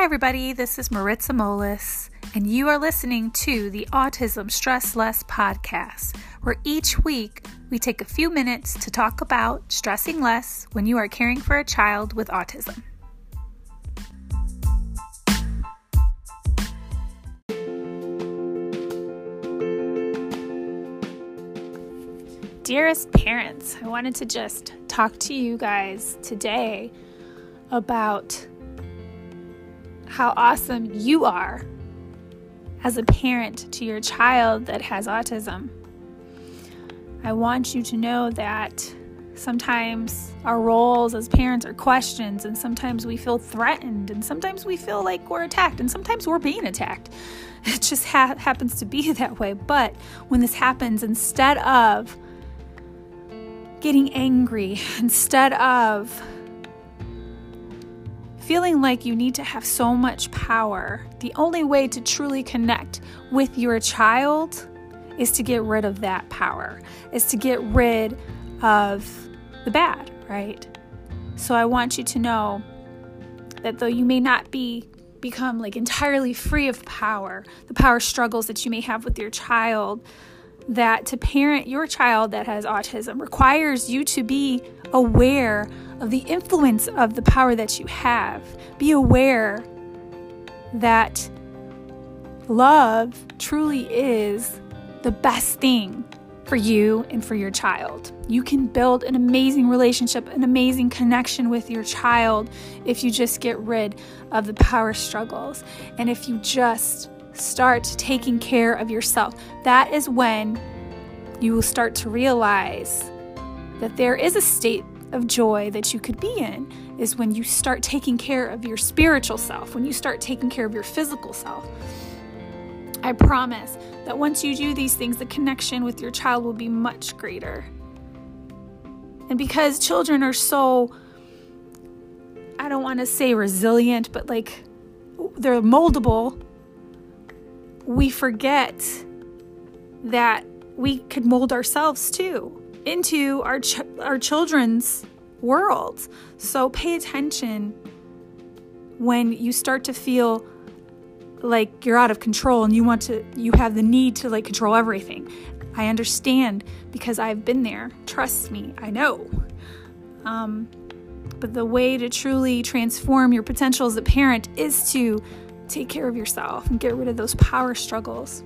Hi, everybody. This is Maritza Molis, and you are listening to the Autism Stress Less podcast, where each week we take a few minutes to talk about stressing less when you are caring for a child with autism. Dearest parents, I wanted to just talk to you guys today about how awesome you are as a parent to your child that has autism. I want you to know that sometimes our roles as parents are questions, and sometimes we feel threatened, and sometimes we feel like we're attacked, and sometimes we're being attacked. It just ha- happens to be that way. But when this happens, instead of getting angry, instead of feeling like you need to have so much power, the only way to truly connect with your child is to get rid of that power, is to get rid of the bad, right? So I want you to know that though you may not be become like entirely free of power, the power struggles that you may have with your child, that to parent your child that has autism requires you to be aware of the influence of the power that you have. Be aware that love truly is the best thing for you and for your child. You can build an amazing relationship, an amazing connection with your child if you just get rid of the power struggles and if you just start taking care of yourself. That is when you will start to realize that there is a state of joy that you could be in is when you start taking care of your spiritual self, when you start taking care of your physical self. I promise that once you do these things, the connection with your child will be much greater. And because children are so, I don't want to say resilient, but like they're moldable, we forget that we could mold ourselves too into our ch- our children's worlds. So pay attention when you start to feel like you're out of control and you want to you have the need to like control everything. I understand because I've been there. Trust me, I know. Um, but the way to truly transform your potential as a parent is to take care of yourself and get rid of those power struggles.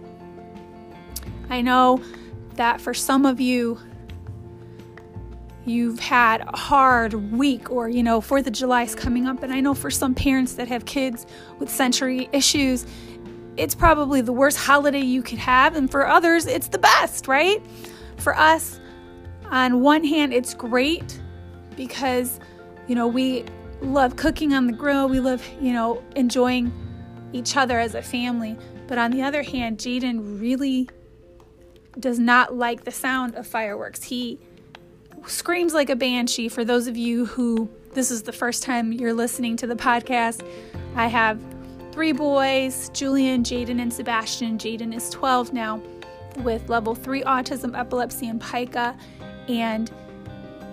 I know that for some of you, you've had a hard week or you know fourth of july is coming up and i know for some parents that have kids with sensory issues it's probably the worst holiday you could have and for others it's the best right? For us on one hand it's great because you know we love cooking on the grill we love you know enjoying each other as a family but on the other hand jaden really does not like the sound of fireworks. He screams like a banshee. For those of you who this is the first time you're listening to the podcast, I have three boys Julian, Jaden, and Sebastian. Jaden is 12 now with level 3 autism, epilepsy, and pica. And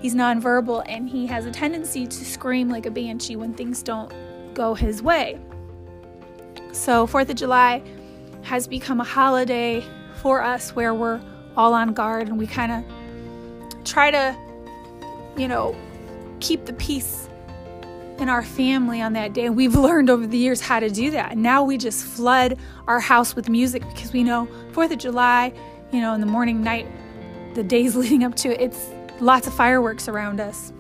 he's nonverbal and he has a tendency to scream like a banshee when things don't go his way. So, 4th of July has become a holiday for us where we're all on guard and we kind of try to, you know, keep the peace in our family on that day. And we've learned over the years how to do that. Now we just flood our house with music because we know 4th of July, you know, in the morning, night, the days leading up to it, it's lots of fireworks around us.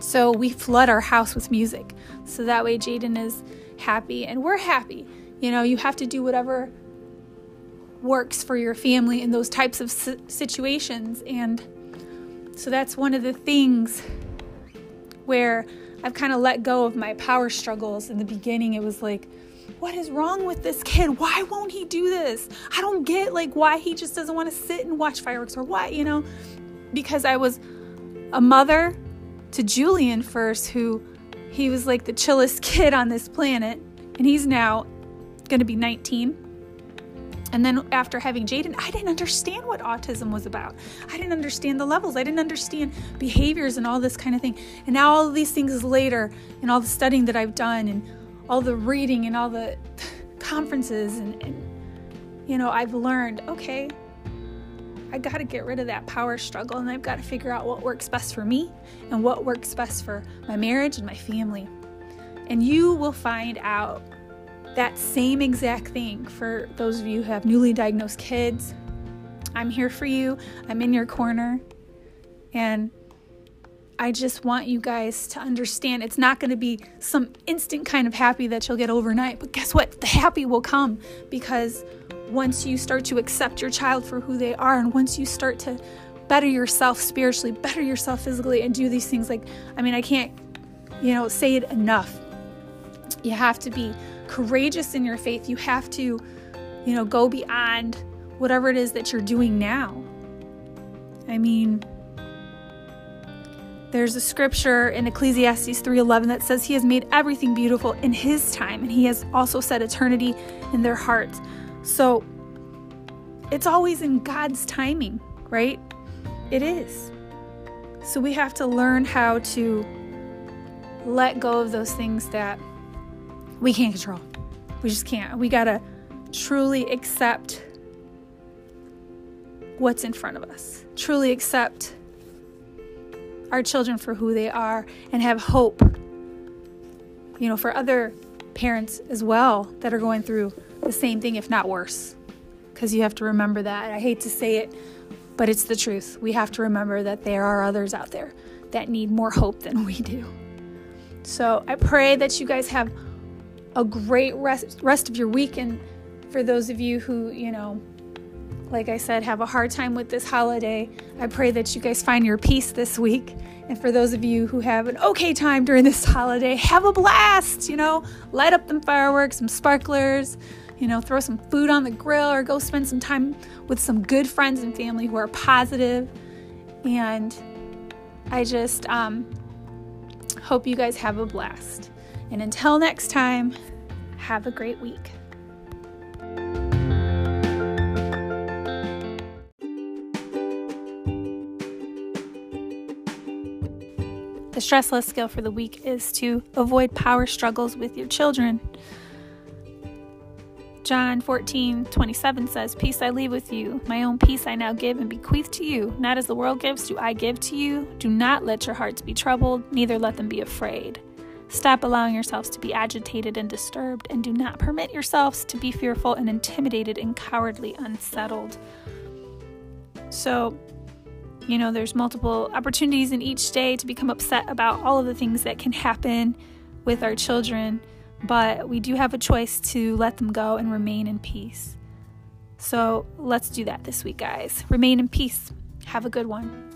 So we flood our house with music. So that way Jaden is happy and we're happy. You know, you have to do whatever works for your family in those types of situations. And so that's one of the things where I've kind of let go of my power struggles. In the beginning, it was like, what is wrong with this kid? Why won't he do this? I don't get like why he just doesn't want to sit and watch fireworks or why, you know? Because I was a mother to Julian first, who he was like the chillest kid on this planet, and he's now going to be 19. And then after having Jaden, I didn't understand what autism was about. I didn't understand the levels. I didn't understand behaviors and all this kind of thing. And now all these things later and all the studying that I've done and all the reading and all the conferences and, and you know, I've learned, okay, I got to get rid of that power struggle and I've got to figure out what works best for me and what works best for my marriage and my family. And you will find out that same exact thing for those of you who have newly diagnosed kids. I'm here for you, I'm in your corner. And I just want you guys to understand it's not going to be some instant kind of happy that you'll get overnight. But guess what? The happy will come because once you start to accept your child for who they are, and once you start to better yourself spiritually, better yourself physically, and do these things like, I mean, I can't, you know, say it enough. You have to be courageous in your faith. You have to, you know, go beyond whatever it is that you're doing now. I mean, there's a scripture in Ecclesiastes 3:11 that says he has made everything beautiful in his time and he has also set eternity in their hearts. So it's always in God's timing, right? It is. So we have to learn how to let go of those things that we can't control. We just can't. We got to truly accept what's in front of us, truly accept our children for who they are, and have hope, you know, for other parents as well that are going through the same thing, if not worse. Because you have to remember that. I hate to say it, but it's the truth. We have to remember that there are others out there that need more hope than we do. So I pray that you guys have a great rest, rest of your week. And for those of you who, you know, like I said, have a hard time with this holiday, I pray that you guys find your peace this week. And for those of you who have an okay time during this holiday, have a blast, you know, light up them fireworks, some sparklers, you know, throw some food on the grill or go spend some time with some good friends and family who are positive. And I just um, hope you guys have a blast. And until next time, have a great week. The stress less skill for the week is to avoid power struggles with your children. John 14, 27 says, Peace I leave with you, my own peace I now give and bequeath to you. Not as the world gives, do I give to you. Do not let your hearts be troubled, neither let them be afraid. Stop allowing yourselves to be agitated and disturbed, and do not permit yourselves to be fearful and intimidated and cowardly unsettled. So, you know, there's multiple opportunities in each day to become upset about all of the things that can happen with our children, but we do have a choice to let them go and remain in peace. So let's do that this week, guys. Remain in peace. Have a good one.